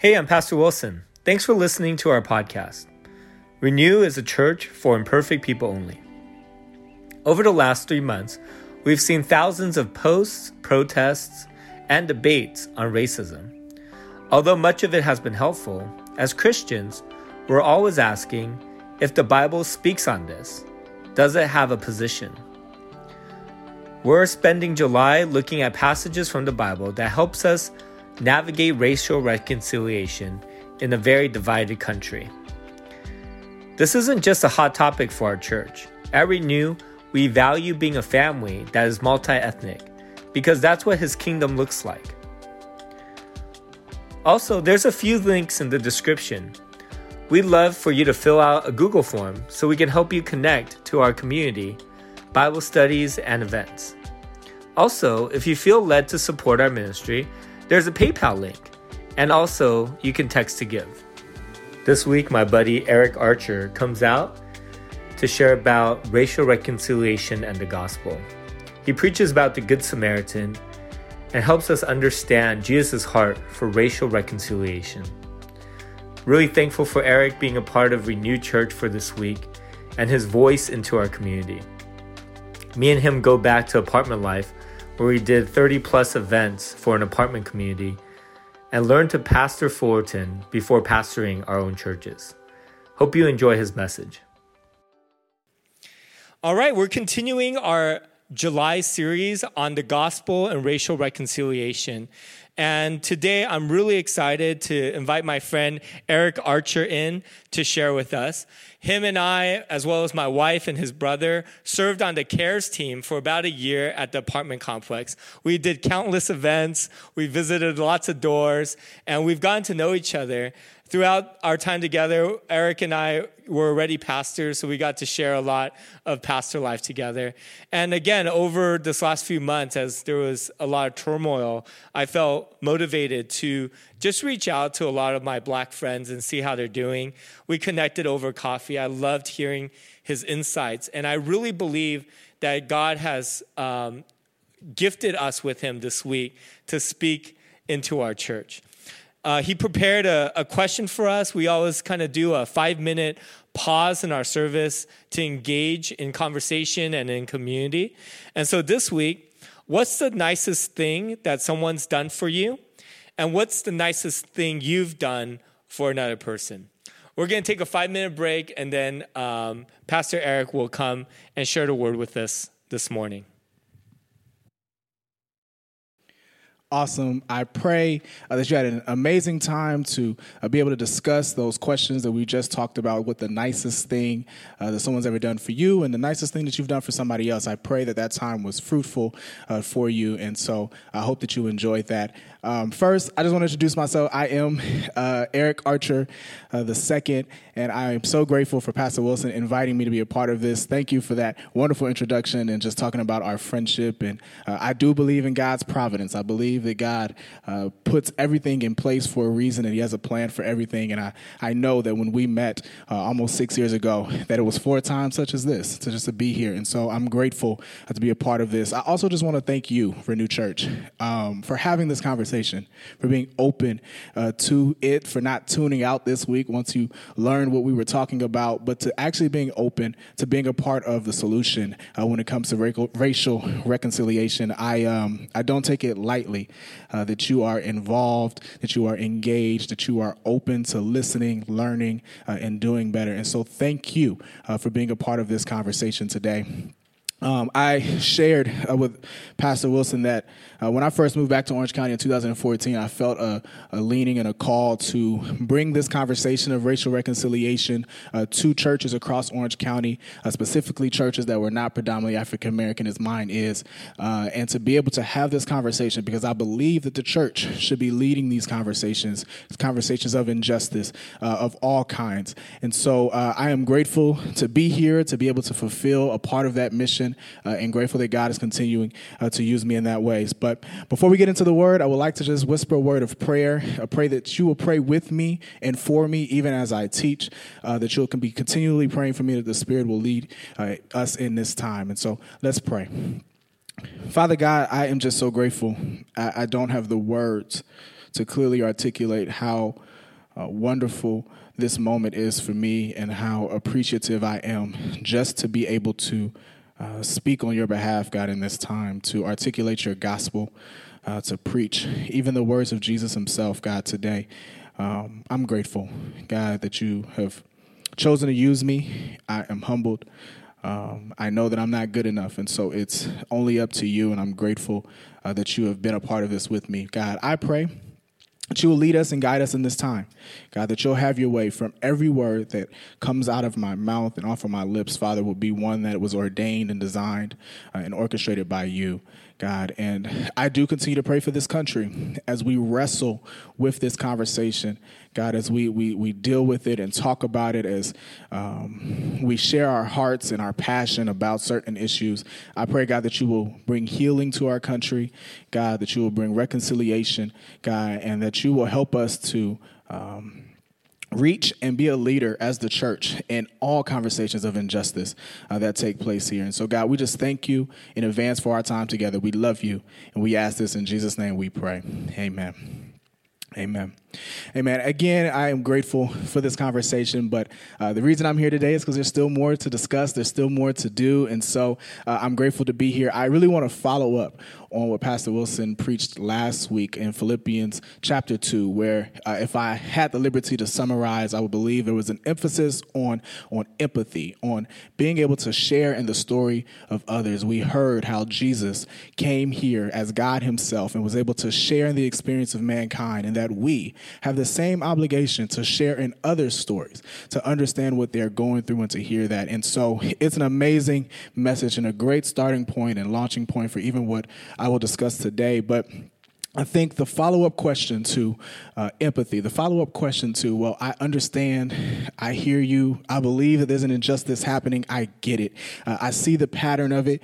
Hey, I'm Pastor Wilson. Thanks for listening to our podcast. Renew is a church for imperfect people only. Over the last three months, we've seen thousands of posts, protests, and debates on racism. Although much of it has been helpful, as Christians, we're always asking if the Bible speaks on this. Does it have a position? We're spending July looking at passages from the Bible that helps us navigate racial reconciliation in a very divided country. This isn't just a hot topic for our church. At Renew, we value being a family that is multi ethnic because that's what His kingdom looks like. Also, there's a few links in the description. We'd love for you to fill out a Google form so we can help you connect to our community, Bible studies, and events. Also, if you feel led to support our ministry, there's a PayPal link, and also you can text to give. This week, my buddy Eric Archer comes out to share about racial reconciliation and the gospel. He preaches about the Good Samaritan and helps us understand Jesus' heart for racial reconciliation. Really thankful for Eric being a part of Renewed Church for this week and his voice into our community. Me and him go back to apartment life where we did 30 plus events for an apartment community and learned to pastor Fullerton before pastoring our own churches. Hope you enjoy his message. All right, we're continuing our July series on the gospel and racial reconciliation. And today I'm really excited to invite my friend Eric Archer in to share with us. Him and I, as well as my wife and his brother, served on the CARES team for about a year at the apartment complex. We did countless events, we visited lots of doors, and we've gotten to know each other throughout our time together, Eric and I were already pastors, so we got to share a lot of pastor life together. And again, over this last few months, as there was a lot of turmoil, I felt motivated to just reach out to a lot of my black friends and see how they're doing. We connected over coffee. I loved hearing his insights. And I really believe that God has um, gifted us with him this week to speak into our church. Uh, he prepared a, a question for us. We always kind of do a five minute pause in our service to engage in conversation and in community. And so this week, what's the nicest thing that someone's done for you? And what's the nicest thing you've done for another person? We're going to take a five minute break, and then um, Pastor Eric will come and share the word with us this morning. Awesome. I pray uh, that you had an amazing time to uh, be able to discuss those questions that we just talked about. What the nicest thing uh, that someone's ever done for you, and the nicest thing that you've done for somebody else. I pray that that time was fruitful uh, for you, and so I hope that you enjoyed that. Um, first, I just want to introduce myself. I am uh, Eric Archer uh, the second, and I am so grateful for Pastor Wilson inviting me to be a part of this. Thank you for that wonderful introduction and just talking about our friendship. And I do believe in God's providence. I believe that God uh, puts everything in place for a reason, and He has a plan for everything. And I, I know that when we met uh, almost six years ago, that it was for a time such as this to just to be here. And so I'm grateful uh, to be a part of this. I also just want to thank you for New Church um, for having this conversation conversation, for being open uh, to it, for not tuning out this week once you learned what we were talking about, but to actually being open to being a part of the solution uh, when it comes to racial reconciliation. I um, I don't take it lightly uh, that you are involved, that you are engaged, that you are open to listening, learning, uh, and doing better. And so, thank you uh, for being a part of this conversation today. Um, I shared uh, with Pastor Wilson that uh, when I first moved back to Orange County in 2014, I felt a, a leaning and a call to bring this conversation of racial reconciliation uh, to churches across Orange County, uh, specifically churches that were not predominantly African American, as mine is, uh, and to be able to have this conversation because I believe that the church should be leading these conversations, conversations of injustice uh, of all kinds. And so I am grateful to be here, to be able to fulfill a part of that mission, and grateful that God is continuing to use me in that way. But but before we get into the word, I would like to just whisper a word of prayer. I pray that you will pray with me and for me, even as I teach, uh, that you can be continually praying for me that the Spirit will lead uh, us in this time. And so let's pray. Father God, I am just so grateful. I, I don't have the words to clearly articulate how uh, wonderful this moment is for me and how appreciative I am just to be able to uh, speak on your behalf, God, in this time, to articulate your gospel, uh, to preach even the words of Jesus himself, God, today. Um, I'm grateful, God, that you have chosen to use me. I am humbled. Um, I know that I'm not good enough, and so it's only up to you, and I'm grateful uh, that you have been a part of this with me. God, I pray that you will lead us and guide us in this time. God, that you'll have your way from every word that comes out of my mouth and off of my lips, Father, will be one that was ordained and designed uh, and orchestrated by you. God. And I do continue to pray for this country as we wrestle with this conversation, God, as we, we, we deal with it and talk about it, as um, we share our hearts and our passion about certain issues. I pray, God, that you will bring healing to our country, God, that you will bring reconciliation, God, and that you will help us to. Um, reach and be a leader as the church in all conversations of injustice uh, that take place here. And so, God, we just thank you in advance for our time together. We love you, and we ask this in Jesus' name we pray. Amen. Amen. Amen. Again, I am grateful for this conversation, but uh, the reason I'm here today is because there's still more to discuss. There's still more to do. And so uh, I'm grateful to be here. I really want to follow up on what Pastor Wilson preached last week in Philippians chapter 2, where uh, if I had the liberty to summarize, I would believe there was an emphasis on, on empathy, on being able to share in the story of others. We heard how Jesus came here as God Himself and was able to share in the experience of mankind, and that we have the same obligation to share in other stories, to understand what they're going through and to hear that. And so it's an amazing message and a great starting point and launching point for even what I will discuss today. But I think the follow up question to uh, empathy, the follow up question to, well, I understand, I hear you, I believe that there's an injustice happening, I get it, uh, I see the pattern of it.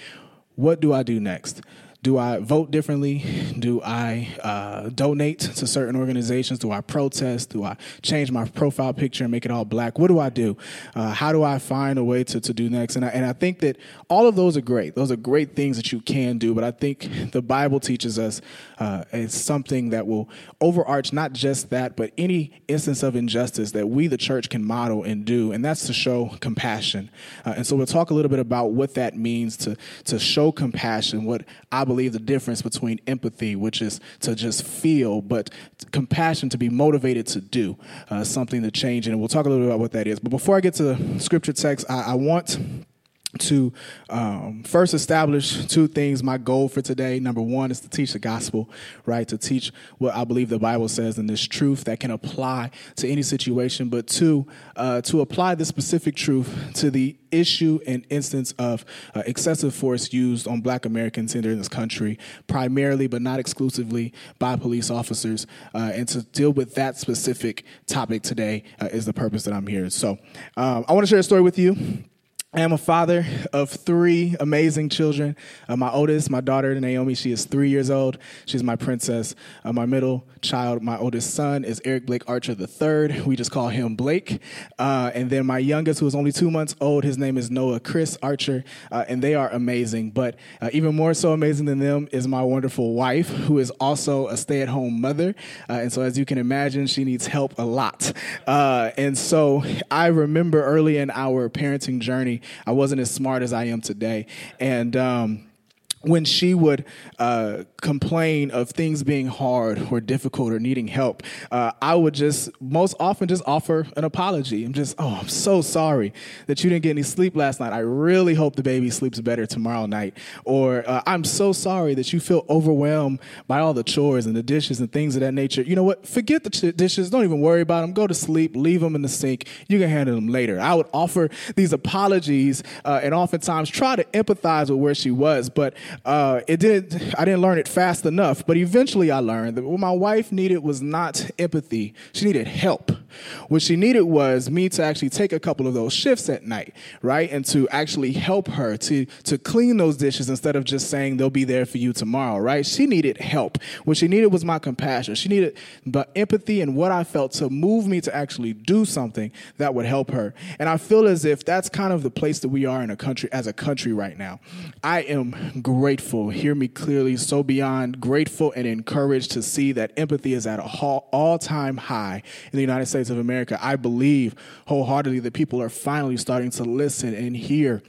What do I do next? Do I vote differently? Do I uh, donate to certain organizations? Do I protest? Do I change my profile picture and make it all black? What do I do? Uh, how do I find a way to, to do next? And I, and I think that all of those are great. Those are great things that you can do. But I think the Bible teaches us uh, it's something that will overarch not just that, but any instance of injustice that we, the church, can model and do. And that's to show compassion. Uh, and so we'll talk a little bit about what that means to, to show compassion, what I believe believe the difference between empathy, which is to just feel, but compassion to be motivated to do uh, something to change. And we'll talk a little bit about what that is. But before I get to scripture text, I, I want to um, first establish two things. My goal for today, number one, is to teach the gospel, right? To teach what I believe the Bible says and this truth that can apply to any situation. But two, uh, to apply this specific truth to the issue and instance of uh, excessive force used on black Americans here in this country, primarily but not exclusively by police officers. Uh, and to deal with that specific topic today uh, is the purpose that I'm here. So um, I want to share a story with you. I am a father of three amazing children. Uh, my oldest, my daughter Naomi, she is three years old. She's my princess. Uh, my middle child, my oldest son, is Eric Blake Archer III. We just call him Blake. Uh, and then my youngest, who is only two months old, his name is Noah Chris Archer, uh, and they are amazing. But uh, even more so amazing than them is my wonderful wife, who is also a stay-at-home mother. Uh, and so, as you can imagine, she needs help a lot. and so, I remember early in our parenting journey I wasn't as smart as I am today. And um, when she would uh, complain of things being hard or difficult or needing help, uh, I would just most often just offer an apology. I'm just, oh, I'm so sorry that you didn't get any sleep last night. I really hope the baby sleeps better tomorrow night. Or uh, I'm so sorry that you feel overwhelmed by all the chores and the dishes and things of that nature. You know what? Forget the dishes. Don't even worry about them. Go to sleep. Leave them in the sink. You can handle them later. I would offer these apologies uh, and oftentimes try to empathize with where she was, but uh, it did. I didn't learn it fast enough, but eventually I learned that what my wife needed was not empathy; she needed help. What she needed was me to actually take a couple of those shifts at night, right? And to actually help her to, to clean those dishes instead of just saying they'll be there for you tomorrow, right? She needed help. What she needed was my compassion. She needed the empathy and what I felt to move me to actually do something that would help her. And I feel as if that's kind of the place that we are in a country as a country right now. I am grateful, hear me clearly, so beyond grateful and encouraged to see that empathy is at an all time high in the United States of America. I believe wholeheartedly that people are finally starting to listen and hear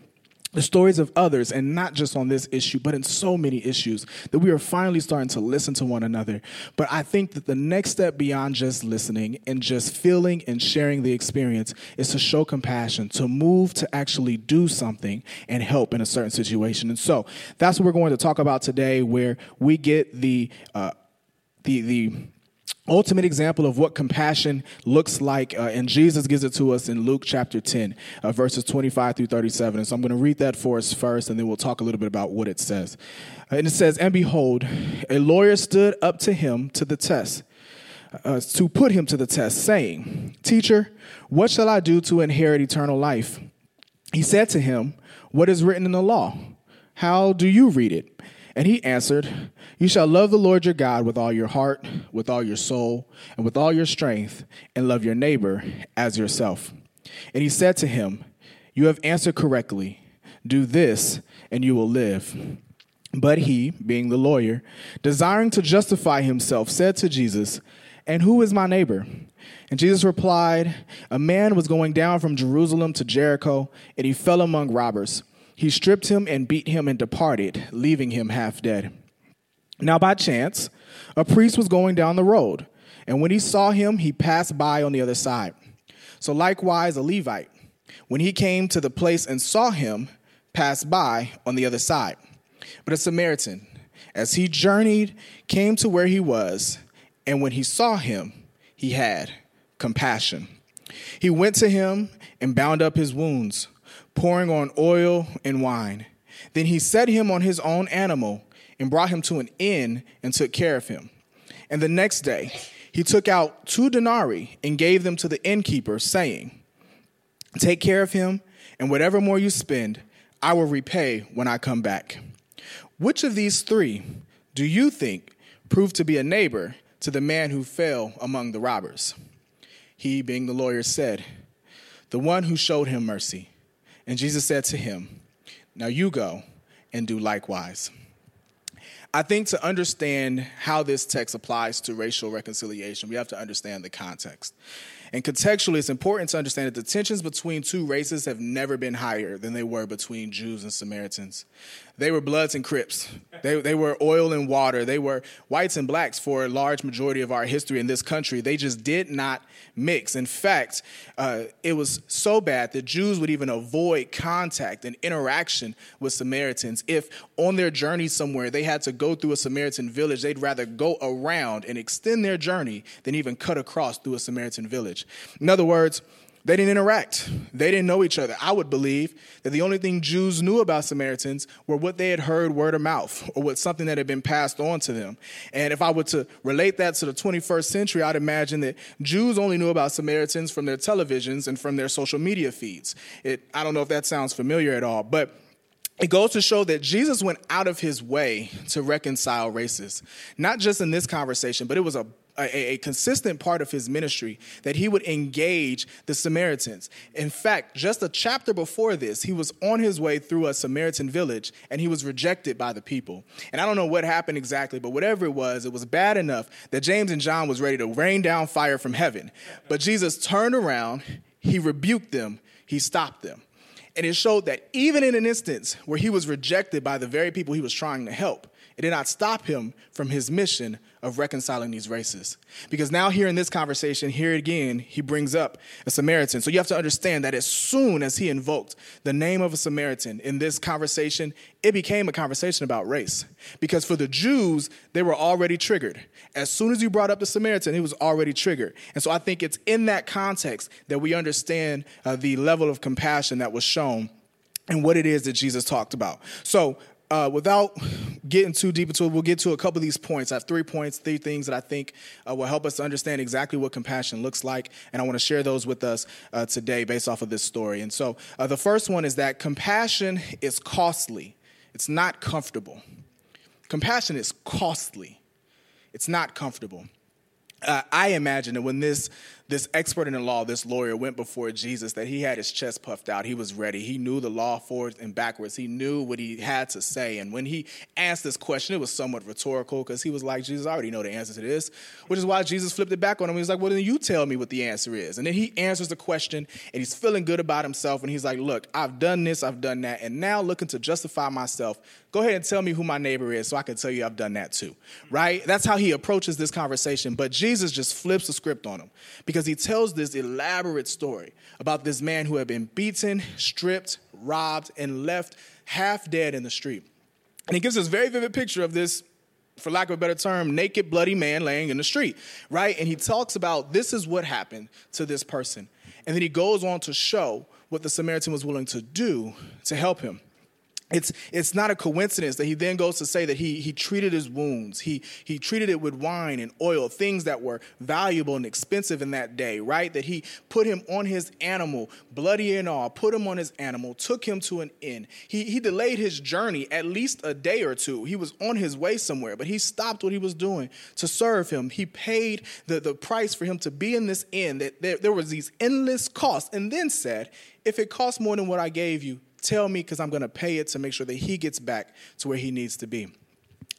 the stories of others, and not just on this issue, but in so many issues, that we are finally starting to listen to one another. But I think that the next step beyond just listening and just feeling and sharing the experience is to show compassion, to move to actually do something and help in a certain situation. And so that's what we're going to talk about today, where we get the uh, the the ultimate example of what compassion looks like, uh, and Jesus gives it to us in Luke chapter 10, uh, verses 25 through 37. And so I'm going to read that for us first, and then we'll talk a little bit about what it says. Uh, and it says, And behold, a lawyer stood up to him to the test. Uh, to put him to the test, saying, Teacher, what shall I do to inherit eternal life? He said to him, What is written in the law? How do you read it? And he answered, You shall love the Lord your God with all your heart, with all your soul, and with all your strength, and love your neighbor as yourself. And he said to him, You have answered correctly. Do this, and you will live. But he, being the lawyer, desiring to justify himself, said to Jesus, And who is my neighbor? And Jesus replied, A man was going down from Jerusalem to Jericho, and he fell among robbers he stripped him and beat him and departed, leaving him half dead. Now, by chance, a priest was going down the road, and when he saw him, he passed by on the other side. So, likewise, a Levite, when he came to the place and saw him, passed by on the other side. But a Samaritan, as he journeyed, came to where he was, and when he saw him, he had compassion. He went to him and bound up his wounds pouring on oil and wine. Then he set him on his own animal and brought him to an inn and took care of him. And the next day he took out two denarii and gave them to the innkeeper, saying, Take care of him, and whatever more you spend, I will repay when I come back. Which of these three do you think proved to be a neighbor to the man who fell among the robbers? He, being the lawyer, said, The one who showed him mercy. And Jesus said to him, Now you go and do likewise. I think to understand how this text applies to racial reconciliation, we have to understand the context. And contextually, it's important to understand that the tensions between two races have never been higher than they were between Jews and Samaritans. They were Bloods and Crips. They, they were oil and water. They were whites and blacks for a large majority of our history in this country. They just did not mix. In fact, uh, it was so bad that Jews would even avoid contact and interaction with Samaritans. If on their journey somewhere they had to go through a Samaritan village, they'd rather go around and extend their journey than even cut across through a Samaritan village. In other words, they didn't interact. They didn't know each other. I would believe that the only thing Jews knew about Samaritans were what they had heard word of mouth or what something that had been passed on to them. And if I were to relate that to the 21st century, I'd imagine that Jews only knew about Samaritans from their televisions and from their social media feeds. It, I don't know if that sounds familiar at all, but it goes to show that Jesus went out of his way to reconcile races, not just in this conversation, but it was a a, a, consistent part of his ministry that he would engage the Samaritans. In fact, just a chapter before this, he was on his way through a Samaritan village and he was rejected by the people. And I don't know what happened exactly, but whatever it was, it was bad enough that James and John was ready to rain down fire from heaven. But Jesus turned around, he rebuked them, he stopped them. And it showed that even in an instance where he was rejected by the very people he was trying to help, it did not stop him from his mission of reconciling these races. Because now, here in this conversation, here again, he brings up a Samaritan. So you have to understand that as soon as he invoked the name of a Samaritan in this conversation, it became a conversation about race. Because for the Jews, they were already triggered. As soon as you brought up the Samaritan, it was already triggered. And so I think it's in that context that we understand uh, the level of compassion that was shown and what it is that Jesus talked about. So, uh, without getting too deep into it, we'll get to a couple of these points. I have three points, three things that I think uh, will help us to understand exactly what compassion looks like. And I want to share those with us uh, today based off of this story. And so uh, the first one is that compassion is costly, it's not comfortable. Compassion is costly, it's not comfortable. Uh, I imagine that when this this expert in the law, this lawyer, went before Jesus, that he had his chest puffed out. He was ready. He knew the law forwards and backwards. He knew what he had to say. And when he asked this question, it was somewhat rhetorical because he was like, Jesus, I already know the answer to this, which is why Jesus flipped it back on him. He was like, Well, then you tell me what the answer is. And then he answers the question and he's feeling good about himself. And he's like, Look, I've done this, I've done that. And now looking to justify myself, go ahead and tell me who my neighbor is so I can tell you I've done that too. Right? That's how he approaches this conversation. But Jesus just flips the script on him because he tells tells this elaborate story about this man who had been beaten, stripped, robbed, and left half dead in the street. And he gives this very vivid picture of this, for lack of a better term, naked, bloody man laying in the street, right? And he talks about this is what happened to this person. And then he goes on to show what the Samaritan was willing to do to help him it's it's not a coincidence that he then goes to say that he he treated his wounds. He he treated it with wine and oil things that were valuable and expensive in that day right? That he put him on his animal bloody and all put him on his animal took him to an inn. He he delayed his journey at least a day or two. He was on his way somewhere but he stopped what he was doing to serve him. He paid the the price for him to be in this inn. That there, there was these endless costs and then said if it costs more than what I gave you tell me because I'm going to pay it to make sure that he gets back to where he needs to be.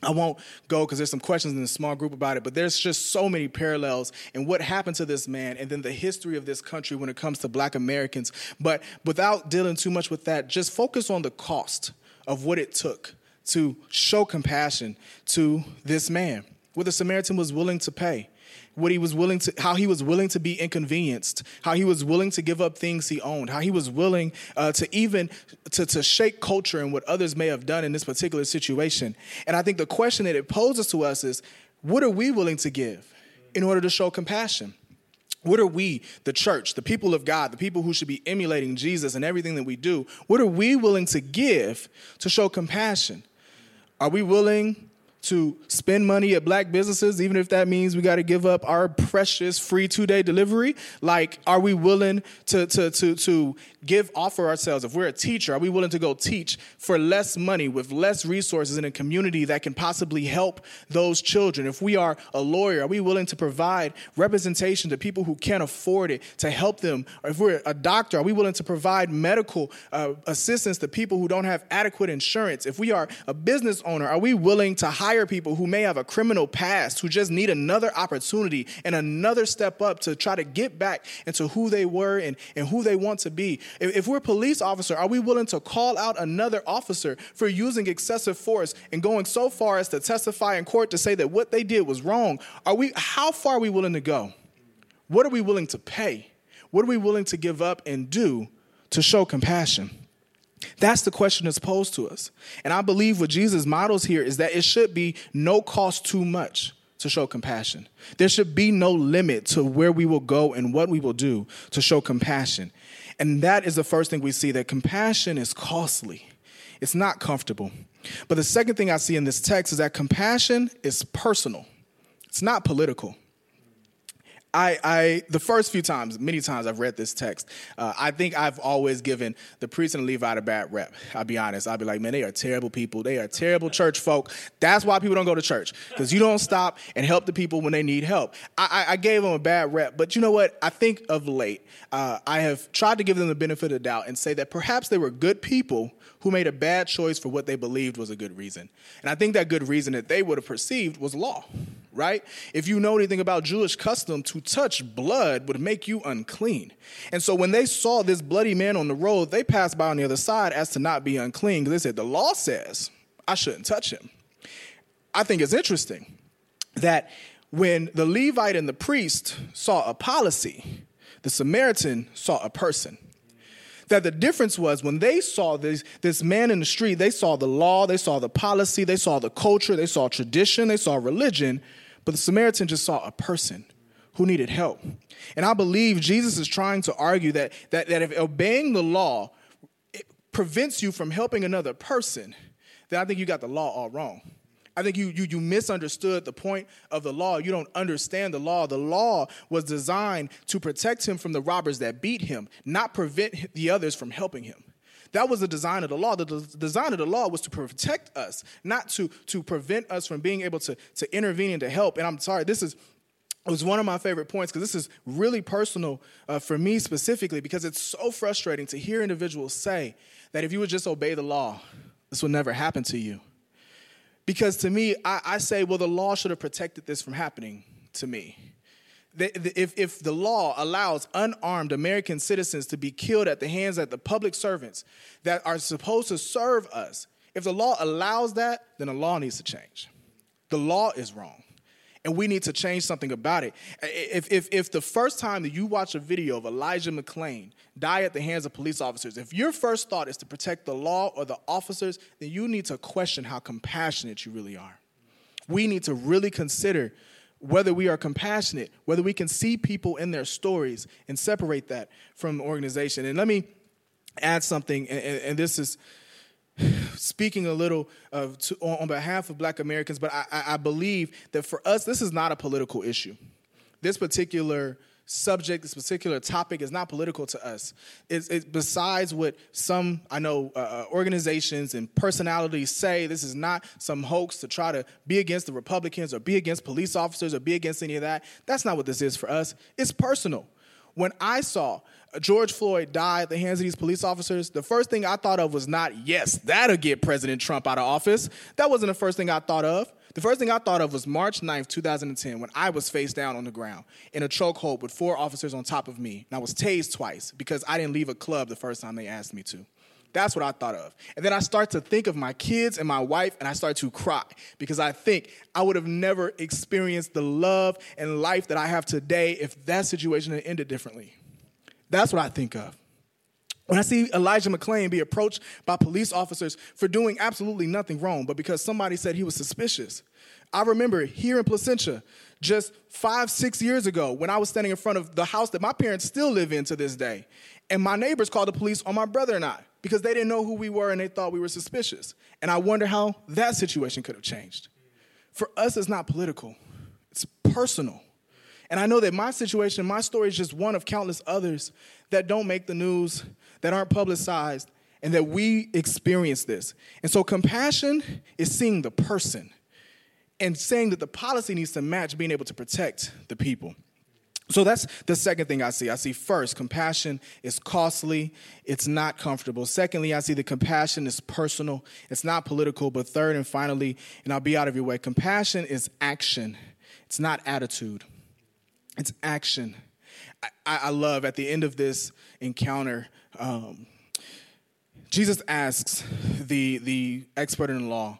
I won't go because there's some questions in the small group about it, but there's just so many parallels in what happened to this man and then the history of this country when it comes to black Americans. But without dealing too much with that, just focus on the cost of what it took to show compassion to this man, what the Samaritan was willing to pay what he was willing to how he was willing to be inconvenienced how he was willing to give up things he owned how he was willing uh, to even to, to shake culture and what others may have done in this particular situation and i think the question that it poses to us is what are we willing to give in order to show compassion what are we, the church, the people of God, the people who should be emulating Jesus and everything that we do? What are we willing to give to show compassion? Are we willing to spend money at black businesses, even if that means we got to give up our precious free two day delivery? Like, are we willing to, to, to, to give, offer ourselves? If we're a teacher, are we willing to go teach for less money with less resources in a community that can possibly help those children? If we are a lawyer, are we willing to provide representation to people who can't afford it to help them? Or if we're a doctor, are we willing to provide medical uh, assistance to people who don't have adequate insurance? If we are a business owner, are we willing to hire people who may have a criminal past, who just need another opportunity and another step up to try to get back into who they were and, and who they want to be. If, if we're a police officer, are we willing to call out another officer for using excessive force and going so far as to testify in court to say that what they did was wrong? Are we how far are we willing to go? What are we willing to pay? What are we willing to give up and do to show compassion? That's the question that's posed to us. And I believe what Jesus models here is that it should be no cost too much to show compassion. There should be no limit to where we will go and what we will do to show compassion. And that is the first thing we see that compassion is costly. It's not comfortable. But the second thing I see in this text is that compassion is personal. It's not political. I, I, the first few times, many times I've read this text, uh, I think I've always given the priest and the Levite a bad rep. I'll be honest. I'll be like, man, they are terrible people. They are terrible church folk. That's why people don't go to church because you don't stop and help the people when they need help. I, I, I, gave them a bad rep, but you know what? I think of late, uh, I have tried to give them the benefit of the doubt and say that perhaps they were good people who made a bad choice for what they believed was a good reason. And I think that good reason that they would have perceived was law right? If you know anything about Jewish custom, to touch blood would make you unclean. And so when they saw this bloody man on the road, they passed by on the other side as to not be unclean because they said, the law says I shouldn't touch him. I think it's interesting that when the Levite and the priest saw a policy, the Samaritan saw a person that the difference was when they saw this, this man in the street, they saw the law, they saw the policy, they saw the culture, they saw tradition, they saw religion. But the Samaritan just saw a person who needed help. And I believe Jesus is trying to argue that, that, that if obeying the law prevents you from helping another person, then I think you got the law all wrong. I think you, you, you misunderstood the point of the law. You don't understand the law. The law was designed to protect him from the robbers that beat him, not prevent the others from helping him. That was the design of the law. The design of the law was to protect us, not to, to prevent us from being able to, to intervene and to help. And I'm sorry, this is it was one of my favorite points because this is really personal uh, for me specifically because it's so frustrating to hear individuals say that if you would just obey the law, this will never happen to you. Because to me, I, I say, well, the law should have protected this from happening to me. If, if the law allows unarmed American citizens to be killed at the hands of the public servants that are supposed to serve us, if the law allows that, then the law needs to change. The law is wrong and we need to change something about it. If, if, if the first time that you watch a video of Elijah McClain die at the hands of police officers, if your first thought is to protect the law or the officers, then you need to question how compassionate you really are. We need to really consider whether we are compassionate, whether we can see people in their stories and separate that from organization. And let me add something, and, and this is speaking a little of to, on behalf of black Americans, but I, I believe that for us, this is not a political issue. This particular subject, this particular topic is not political to us. It's, it's besides what some, I know, uh, uh, organizations and personalities say, this is not some hoax to try to be against the Republicans or be against police officers or be against any of that. That's not what this is for us. It's personal. When I saw George Floyd die at the hands of these police officers, the first thing I thought of was not, yes, that'll get President Trump out of office. That wasn't the first thing I thought of. The first thing I thought of was March 9th, 2010, when I was face down on the ground in a chokehold with four officers on top of me. And I was tased twice because I didn't leave a club the first time they asked me to. That's what I thought of. And then I start to think of my kids and my wife, and I start to cry because I think I would have never experienced the love and life that I have today if that situation had ended differently. That's what I think of. When I see Elijah McClain be approached by police officers for doing absolutely nothing wrong, but because somebody said he was suspicious. I remember here in Placentia, just five, six years ago, when I was standing in front of the house that my parents still live in to this day, and my neighbors called the police on my brother and I because they didn't know who we were and they thought we were suspicious. And I wonder how that situation could have changed. For us, it's not political, it's personal. And I know that my situation, my story is just one of countless others that don't make the news, that aren't publicized, and that we experience this. And so compassion is seeing the person and saying that the policy needs to match being able to protect the people. So that's the second thing I see. I see first, compassion is costly, it's not comfortable. Secondly, I see the compassion is personal, it's not political. But third and finally, and I'll be out of your way, compassion is action, it's not attitude. It's action. I, I love at the end of this encounter, um, Jesus asks the, the expert in law,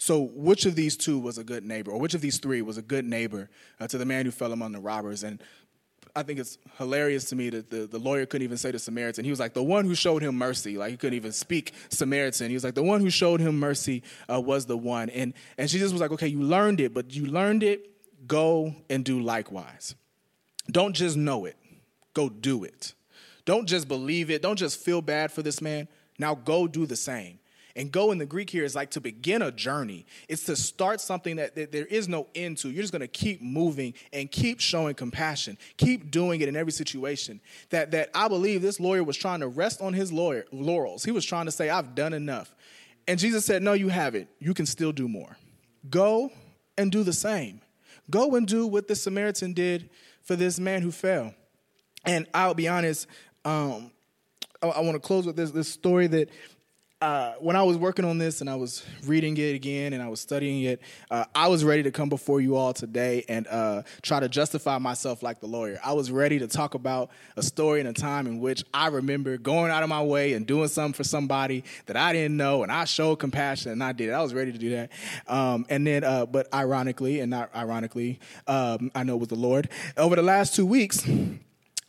so which of these two was a good neighbor, or which of these three was a good neighbor uh, to the man who fell among the robbers? And I think it's hilarious to me that the, the lawyer couldn't even say the Samaritan. He was like, the one who showed him mercy. Like, he couldn't even speak Samaritan. He was like, the one who showed him mercy uh, was the one. And, and Jesus was like, okay, you learned it, but you learned it, go and do likewise. Don't just know it, go do it. Don't just believe it. Don't just feel bad for this man. Now go do the same. And go in the Greek here is like to begin a journey. It's to start something that, that there is no end to. You're just going to keep moving and keep showing compassion. Keep doing it in every situation. That, that I believe this lawyer was trying to rest on his lawyer, laurels. He was trying to say, I've done enough. And Jesus said, No, you haven't. You can still do more. Go and do the same. Go and do what the Samaritan did for this man who fell. And I'll be honest, um, I, want to close with this, this story that uh, when I was working on this and I was reading it again and I was studying it, uh, I was ready to come before you all today and uh, try to justify myself like the lawyer. I was ready to talk about a story and a time in which I remember going out of my way and doing something for somebody that I didn't know and I showed compassion and I did it. I was ready to do that. Um, and then, uh, but ironically, and not ironically, um, I know it was the Lord, over the last two weeks,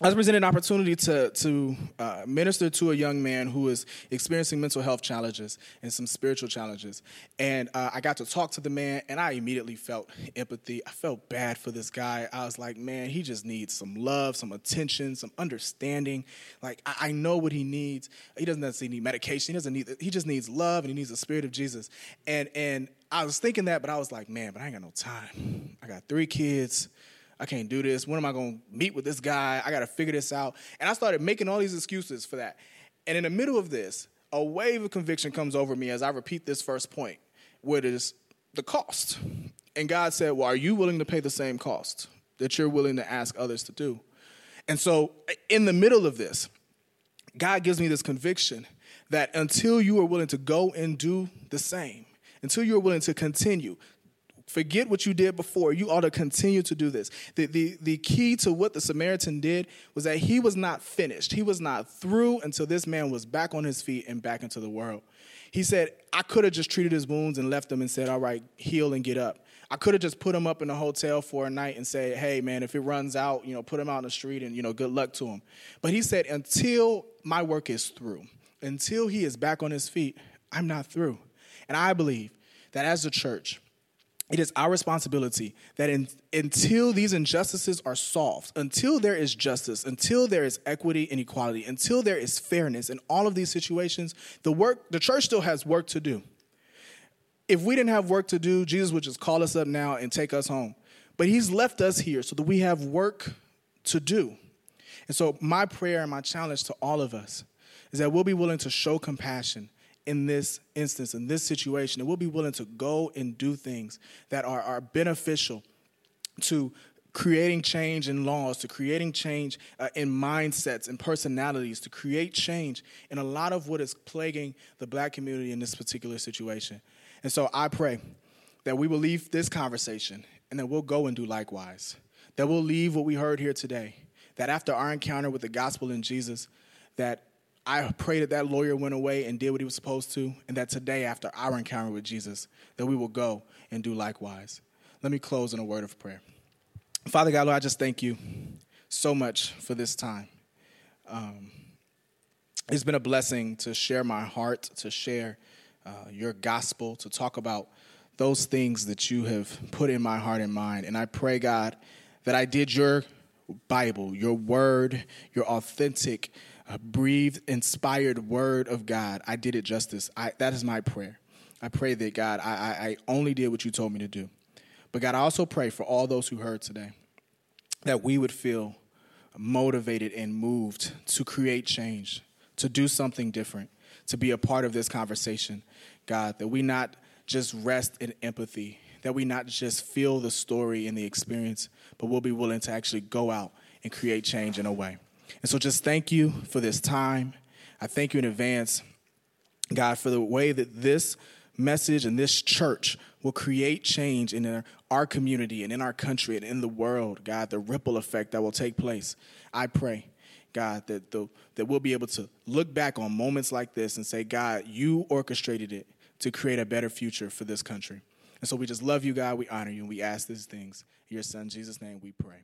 I was presented an opportunity to, to uh, minister to a young man who is experiencing mental health challenges and some spiritual challenges. And uh, I got to talk to the man, and I immediately felt empathy. I felt bad for this guy. I was like, man, he just needs some love, some attention, some understanding. Like, I, I know what he needs. He doesn't necessarily need medication. He doesn't need. He just needs love, and he needs the spirit of Jesus. And and I was thinking that, but I was like, man, but I ain't got no time. I got three kids. I can't do this. When am I going to meet with this guy? I got to figure this out. And I started making all these excuses for that. And in the middle of this, a wave of conviction comes over me as I repeat this first point, it is the cost. And God said, Well, are you willing to pay the same cost that you're willing to ask others to do? And so, in the middle of this, God gives me this conviction that until you are willing to go and do the same, until you're willing to continue, Forget what you did before. You ought to continue to do this. The, the, the key to what the Samaritan did was that he was not finished. He was not through until this man was back on his feet and back into the world. He said, I could have just treated his wounds and left him and said, All right, heal and get up. I could have just put him up in a hotel for a night and say, Hey, man, if it runs out, you know, put him out in the street and, you know, good luck to him. But he said, Until my work is through, until he is back on his feet, I'm not through. And I believe that as a church, it is our responsibility that in, until these injustices are solved, until there is justice, until there is equity and equality, until there is fairness in all of these situations, the work the church still has work to do. If we didn't have work to do, Jesus would just call us up now and take us home. But he's left us here so that we have work to do. And so my prayer and my challenge to all of us is that we'll be willing to show compassion in this instance, in this situation, and we'll be willing to go and do things that are, are beneficial to creating change in laws, to creating change uh, in mindsets and personalities, to create change in a lot of what is plaguing the black community in this particular situation. And so I pray that we will leave this conversation and that we'll go and do likewise. That we'll leave what we heard here today. That after our encounter with the gospel in Jesus, that I pray that that lawyer went away and did what he was supposed to, and that today, after our encounter with Jesus, that we will go and do likewise. Let me close in a word of prayer. Father God, Lord, I just thank you so much for this time. Um, it's been a blessing to share my heart, to share uh, your gospel, to talk about those things that you have put in my heart and mind. And I pray, God, that I did your Bible, your word, your authentic breathed, inspired word of God, I did it justice. I, that is my prayer. I pray that God, I, I, I only did what you told me to do. But God, I also pray for all those who heard today that we would feel motivated and moved to create change, to do something different, to be a part of this conversation. God, that we not just rest in empathy, that we not just feel the story and the experience, but we'll be willing to actually go out and create change in a way. And so just thank you for this time. I thank you in advance, God, for the way that this message and this church will create change in our community and in our country and in the world, God, the ripple effect that will take place. I pray, God, that, the, that we'll be able to look back on moments like this and say, God, you orchestrated it to create a better future for this country. And so we just love you, God. We honor you, and we ask these things. In your son, Jesus' name, we pray.